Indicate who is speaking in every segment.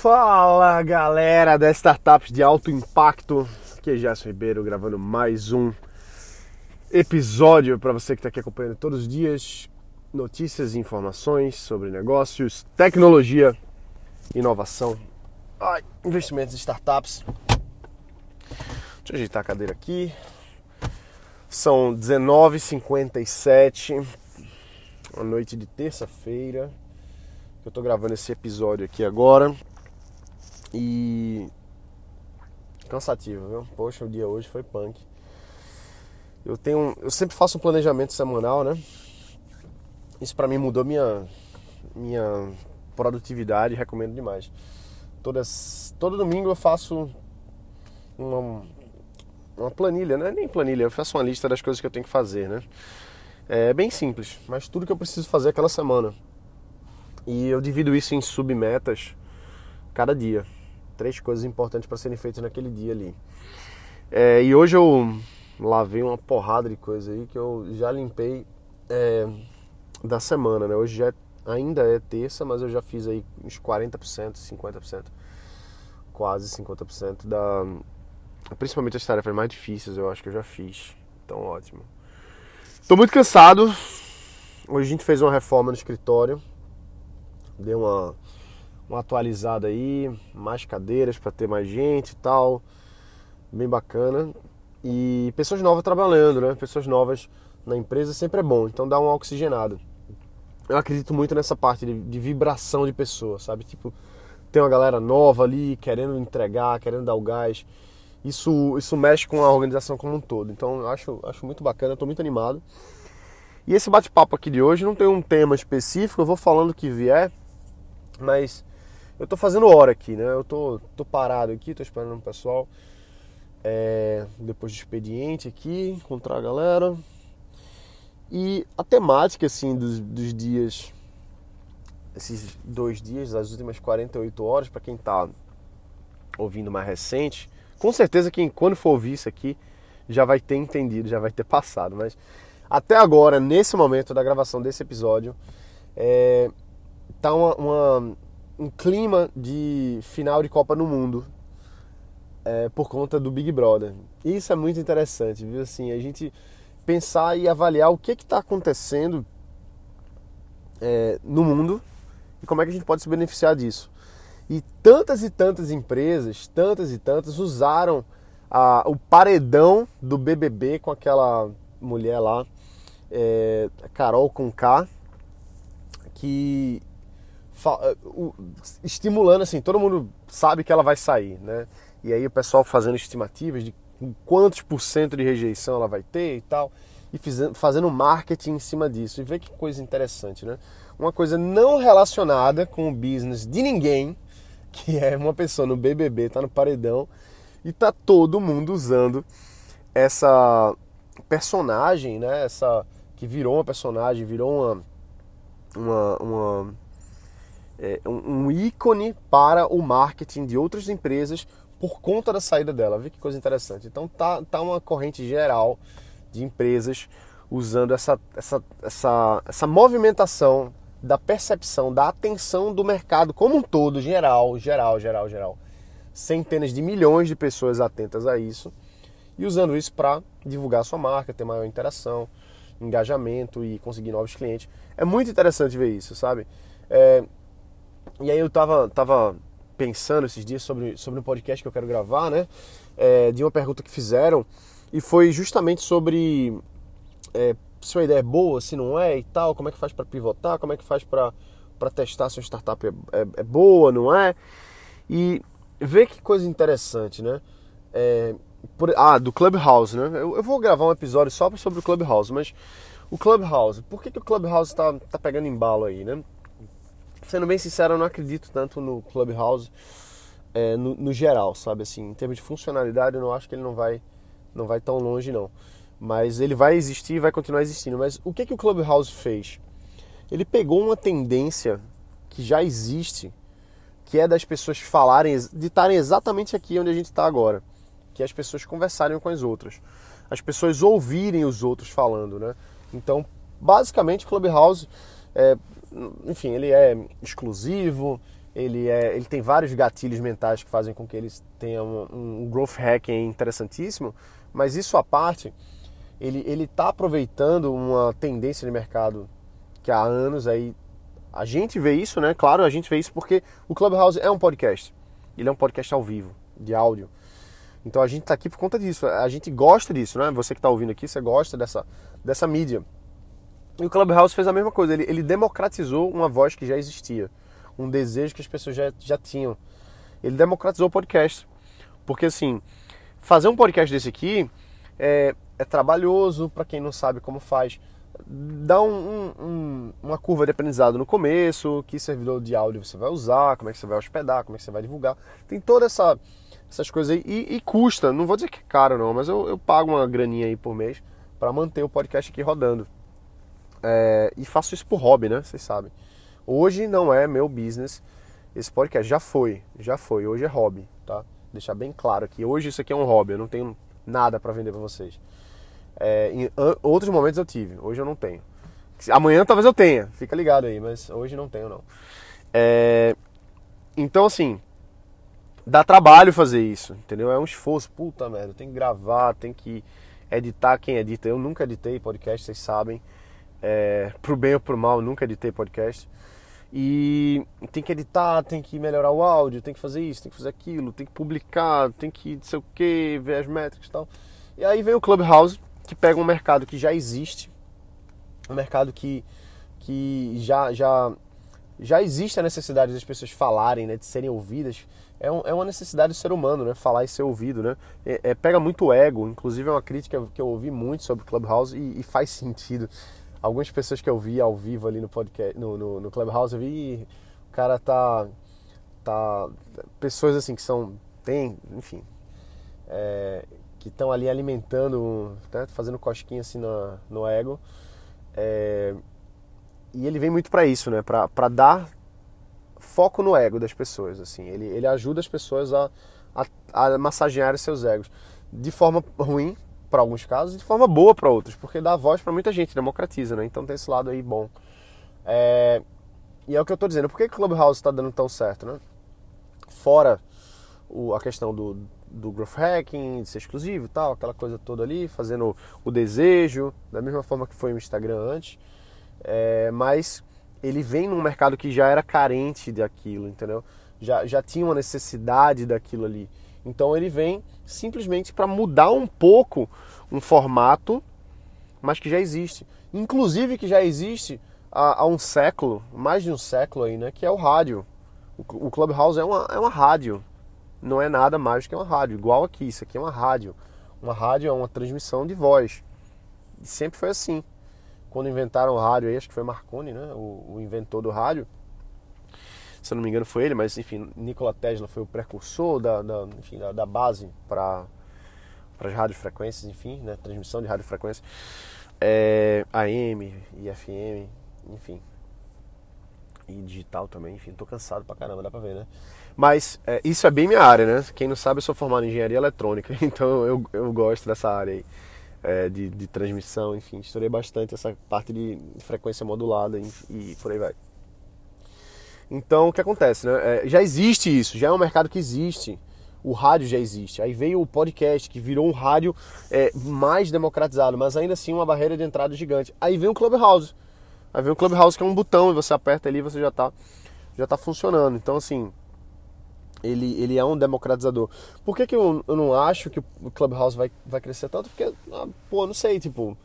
Speaker 1: Fala galera das startups de alto impacto, aqui é Gerson Ribeiro gravando mais um episódio para você que está aqui acompanhando todos os dias notícias e informações sobre negócios, tecnologia, inovação, ai, investimentos em startups. Deixa eu ajeitar a cadeira aqui. São 19h57, uma noite de terça-feira. Eu tô gravando esse episódio aqui agora. E cansativo, viu? Poxa, o dia hoje foi punk. Eu tenho, eu sempre faço um planejamento semanal, né? Isso para mim mudou minha minha produtividade, recomendo demais. Todas, todo domingo eu faço uma, uma planilha, não é nem planilha, eu faço uma lista das coisas que eu tenho que fazer, né? É bem simples, mas tudo que eu preciso fazer aquela semana. E eu divido isso em submetas cada dia três coisas importantes para serem feitas naquele dia ali. É, e hoje eu lavei uma porrada de coisa aí que eu já limpei é, da semana, né? Hoje já é, ainda é terça, mas eu já fiz aí uns 40%, 50%, quase 50% da. Principalmente as tarefas mais difíceis eu acho que eu já fiz. Então ótimo. Tô muito cansado. Hoje a gente fez uma reforma no escritório. Deu uma uma atualizada aí, mais cadeiras para ter mais gente e tal, bem bacana. E pessoas novas trabalhando, né? Pessoas novas na empresa sempre é bom, então dá uma oxigenada. Eu acredito muito nessa parte de, de vibração de pessoas, sabe? Tipo, tem uma galera nova ali querendo entregar, querendo dar o gás. Isso, isso mexe com a organização como um todo. Então acho, acho muito bacana, estou muito animado. E esse bate-papo aqui de hoje não tem um tema específico, eu vou falando o que vier, mas eu tô fazendo hora aqui, né? Eu tô, tô parado aqui, tô esperando o pessoal. É, depois do expediente aqui, encontrar a galera. E a temática, assim, dos, dos dias, esses dois dias, as últimas 48 horas, para quem tá ouvindo mais recente, com certeza quem quando for ouvir isso aqui já vai ter entendido, já vai ter passado, mas até agora, nesse momento da gravação desse episódio, é, tá uma, uma um clima de final de Copa no Mundo é, por conta do Big Brother. Isso é muito interessante, viu? Assim, a gente pensar e avaliar o que está acontecendo é, no mundo e como é que a gente pode se beneficiar disso. E tantas e tantas empresas, tantas e tantas, usaram a, o paredão do BBB com aquela mulher lá, é, Carol com K, que estimulando assim, todo mundo sabe que ela vai sair, né? E aí o pessoal fazendo estimativas de quantos por cento de rejeição ela vai ter e tal, e fazendo marketing em cima disso. E vê que coisa interessante, né? Uma coisa não relacionada com o business de ninguém, que é uma pessoa no BBB, tá no paredão, e tá todo mundo usando essa personagem, né? Essa que virou uma personagem, virou uma uma, uma é, um ícone para o marketing de outras empresas por conta da saída dela. Vê que coisa interessante. Então tá, tá uma corrente geral de empresas usando essa, essa, essa, essa movimentação da percepção, da atenção do mercado como um todo, geral, geral, geral, geral. Centenas de milhões de pessoas atentas a isso e usando isso para divulgar sua marca, ter maior interação, engajamento e conseguir novos clientes. É muito interessante ver isso, sabe? É, e aí eu tava, tava pensando esses dias sobre, sobre um podcast que eu quero gravar, né? É, de uma pergunta que fizeram e foi justamente sobre é, se uma ideia é boa, se não é e tal, como é que faz para pivotar, como é que faz para testar se uma startup é, é, é, boa, não é? E ver que coisa interessante, né? É, por, ah, do Clubhouse, né? Eu, eu, vou gravar um episódio só sobre o Clubhouse, mas o Clubhouse, por que, que o Clubhouse tá, tá pegando embalo aí, né? Sendo bem sincero, eu não acredito tanto no Clubhouse é, no, no, geral, sabe? Assim, em termos de funcionalidade, eu não acho que ele não vai, não vai tão longe, não. Mas ele vai existir e vai continuar existindo. Mas o que, que o Clubhouse fez? Ele pegou uma tendência que já existe, que é das pessoas falarem, de estarem exatamente aqui onde a gente está agora, que é as pessoas conversarem com as outras, as pessoas ouvirem os outros falando, né? Então, basicamente, Clubhouse é, enfim, ele é exclusivo, ele, é, ele tem vários gatilhos mentais que fazem com que eles tenham um, um growth hacking interessantíssimo, mas isso à parte, ele está aproveitando uma tendência de mercado que há anos aí a gente vê isso, né? Claro, a gente vê isso porque o Clubhouse é um podcast. Ele é um podcast ao vivo, de áudio. Então a gente está aqui por conta disso. A gente gosta disso, né? Você que está ouvindo aqui, você gosta dessa, dessa mídia. E o Clubhouse fez a mesma coisa. Ele, ele democratizou uma voz que já existia, um desejo que as pessoas já, já tinham. Ele democratizou o podcast. Porque assim, fazer um podcast desse aqui é, é trabalhoso para quem não sabe como faz dá um, um, uma curva de aprendizado no começo, que servidor de áudio você vai usar, como é que você vai hospedar, como é que você vai divulgar. Tem toda essa, essas coisas aí. E, e, custa, não vou dizer que é caro não, mas eu, eu pago uma graninha aí por mês para manter o podcast aqui rodando. É, e faço isso por hobby, né? Vocês sabem. Hoje não é meu business esse podcast. Já foi, já foi. Hoje é hobby, tá? Deixar bem claro aqui. Hoje isso aqui é um hobby, eu não tenho nada para vender para vocês. É, em outros momentos eu tive, hoje eu não tenho. Amanhã talvez eu tenha, fica ligado aí, mas hoje não tenho não. É, então assim, dá trabalho fazer isso, entendeu? É um esforço, puta merda, tem que gravar, tem que editar quem edita. Eu nunca editei podcast, vocês sabem. É, pro bem ou pro mal, nunca editei podcast. E tem que editar, tem que melhorar o áudio, tem que fazer isso, tem que fazer aquilo, tem que publicar, tem que não sei o que, ver as métricas e tal. E aí vem o Clubhouse, que pega um mercado que já existe, um mercado que, que já, já, já existe a necessidade das pessoas falarem, né, de serem ouvidas. É, um, é uma necessidade do ser humano, né, falar e ser ouvido, né. É, é, pega muito ego, inclusive é uma crítica que eu ouvi muito sobre Clubhouse e, e faz sentido. Algumas pessoas que eu vi ao vivo ali no podcast, no, no, no Clubhouse, eu vi o cara tá, tá, pessoas assim que são, tem, enfim, é, que estão ali alimentando, né, fazendo cosquinha assim no, no ego. É, e ele vem muito para isso, né? Para dar foco no ego das pessoas. assim Ele, ele ajuda as pessoas a, a, a massagear seus egos. De forma ruim, para alguns casos, e de forma boa para outros, porque dá voz para muita gente, democratiza, né? Então tem esse lado aí bom. É, e é o que eu tô dizendo, por que o Clubhouse está dando tão certo, né? Fora o, a questão do, do growth hacking, de ser exclusivo e tal, aquela coisa toda ali, fazendo o desejo, da mesma forma que foi o Instagram antes. É, mas ele vem num mercado que já era carente daquilo, entendeu? Já, já tinha uma necessidade daquilo ali. Então ele vem simplesmente para mudar um pouco um formato, mas que já existe. Inclusive que já existe há, há um século, mais de um século aí, né? Que é o rádio. O, o Clubhouse é uma, é uma rádio não é nada mais que uma rádio, igual aqui, isso aqui é uma rádio. Uma rádio é uma transmissão de voz. E sempre foi assim. Quando inventaram o rádio aí, acho que foi Marconi, né? O, o inventor do rádio. Se não me engano foi ele, mas enfim, Nikola Tesla foi o precursor da, da, enfim, da, da base para as radiofrequências, enfim, né? Transmissão de radiofrequência. É, AM e FM, enfim. E digital também, enfim, tô cansado pra caramba, dá pra ver, né? Mas é, isso é bem minha área, né? Quem não sabe, eu sou formado em engenharia eletrônica, então eu, eu gosto dessa área aí. É, de, de, transmissão, enfim, estudei bastante essa parte de frequência modulada e, e por aí vai. Então, o que acontece, né? É, já existe isso, já é um mercado que existe. O rádio já existe. Aí veio o podcast, que virou um rádio é, mais democratizado, mas ainda assim uma barreira de entrada gigante. Aí vem o Clubhouse. Aí vem o Clubhouse, que é um botão, e você aperta ali e você já está já tá funcionando. Então, assim, ele, ele é um democratizador. Por que, que eu, eu não acho que o Clubhouse vai, vai crescer tanto? Porque, ah, pô, não sei, tipo,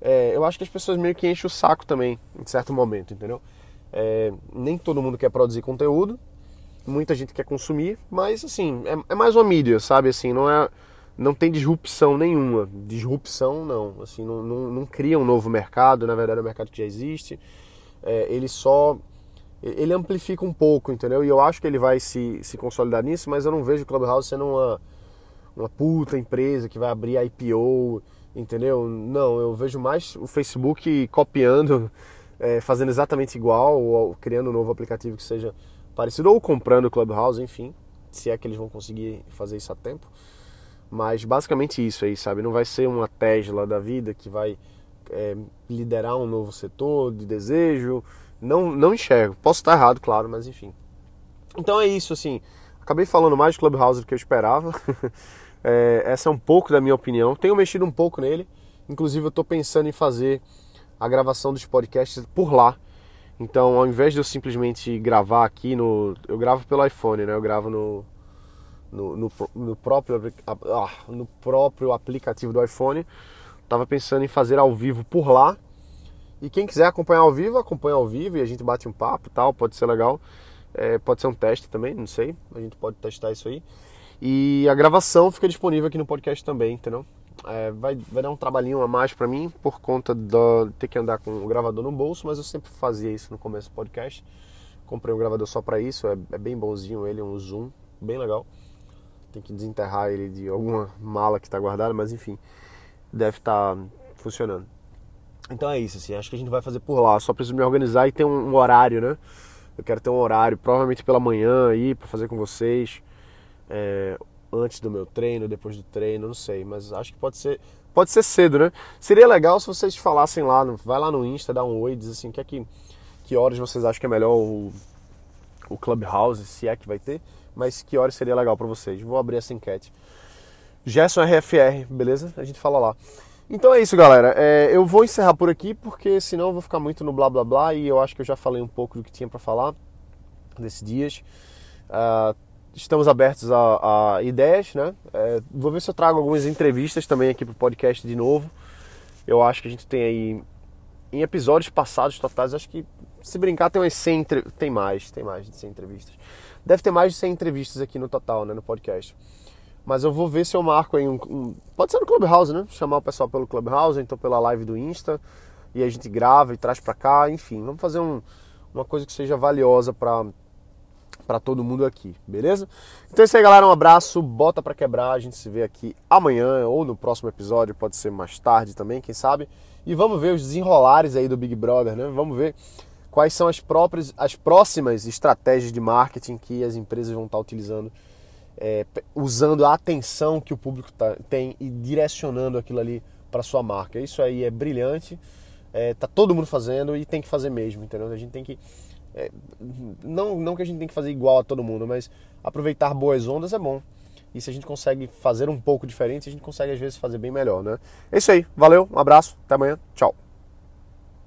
Speaker 1: é, eu acho que as pessoas meio que enchem o saco também, em certo momento, entendeu? É, nem todo mundo quer produzir conteúdo, muita gente quer consumir, mas assim, é, é, mais uma mídia, sabe? Assim, não é. Não tem disrupção nenhuma. Disrupção não. Assim, não, não, não cria um novo mercado, na verdade é um mercado que já existe. É, ele só ele amplifica um pouco, entendeu? E eu acho que ele vai se, se consolidar nisso, mas eu não vejo o Clubhouse sendo uma, uma puta empresa que vai abrir IPO, entendeu? Não, eu vejo mais o Facebook copiando, é, fazendo exatamente igual, ou criando um novo aplicativo que seja parecido, ou comprando o Clubhouse, enfim, se é que eles vão conseguir fazer isso a tempo. Mas basicamente isso aí, sabe? Não vai ser uma Tesla da vida que vai é, liderar um novo setor de desejo, não, não enxergo. Posso estar errado, claro, mas enfim. Então é isso, assim. Acabei falando mais de Clubhouse do que eu esperava. é, essa é um pouco da minha opinião. Tenho mexido um pouco nele. Inclusive, eu estou pensando em fazer a gravação dos podcasts por lá. Então, ao invés de eu simplesmente gravar aqui no. Eu gravo pelo iPhone, né? Eu gravo no. No, no, no próprio, ah, no próprio aplicativo do iPhone. Tava pensando em fazer ao vivo por lá. E quem quiser acompanhar ao vivo, acompanha ao vivo e a gente bate um papo tal, pode ser legal. É, pode ser um teste também, não sei. A gente pode testar isso aí. E a gravação fica disponível aqui no podcast também, entendeu? É, vai, vai dar um trabalhinho a mais para mim por conta de ter que andar com o gravador no bolso, mas eu sempre fazia isso no começo do podcast. Comprei um gravador só para isso, é, é, bem bonzinho ele, é um zoom, bem legal. Tem que desenterrar ele de alguma mala que está guardada, mas enfim, deve estar tá funcionando. Então é isso, assim, acho que a gente vai fazer por lá. Só preciso me organizar e ter um, um horário, né? Eu quero ter um horário, provavelmente pela manhã aí, para fazer com vocês. É, antes do meu treino, depois do treino, não sei, mas acho que pode ser, pode ser cedo, né? Seria legal se vocês falassem lá, vai lá no Insta, dá um oi, diz assim, que, é que, que horas vocês acham que é melhor o, o Clubhouse, se é que vai ter, mas que horas seria legal para vocês. Vou abrir essa enquete. Gerson RFR, beleza? A gente fala lá. Então é isso, galera. É, eu vou encerrar por aqui porque senão eu vou ficar muito no blá blá blá e eu acho que eu já falei um pouco do que tinha para falar desses dias. Uh, estamos abertos a, a ideias, né? É, vou ver se eu trago algumas entrevistas também aqui pro podcast de novo. Eu acho que a gente tem aí em episódios passados totais, acho que se brincar tem umas 100 tem mais, tem mais de 100 entrevistas. Deve ter mais de 100 entrevistas aqui no total, né, no podcast. Mas eu vou ver se eu marco aí um, um, Pode ser no Clubhouse, né? Chamar o pessoal pelo Clubhouse, então pela live do Insta. E a gente grava e traz pra cá. Enfim, vamos fazer um, uma coisa que seja valiosa pra, pra todo mundo aqui, beleza? Então é isso aí, galera. Um abraço, bota pra quebrar. A gente se vê aqui amanhã ou no próximo episódio. Pode ser mais tarde também, quem sabe. E vamos ver os desenrolares aí do Big Brother, né? Vamos ver quais são as próprias, as próximas estratégias de marketing que as empresas vão estar utilizando é, usando a atenção que o público tá, tem e direcionando aquilo ali para sua marca. Isso aí é brilhante, é, tá todo mundo fazendo e tem que fazer mesmo, entendeu? A gente tem que não, não que a gente tem que fazer igual a todo mundo, mas aproveitar boas ondas é bom. E se a gente consegue fazer um pouco diferente, a gente consegue às vezes fazer bem melhor, né? É isso aí, valeu, um abraço, até amanhã, tchau.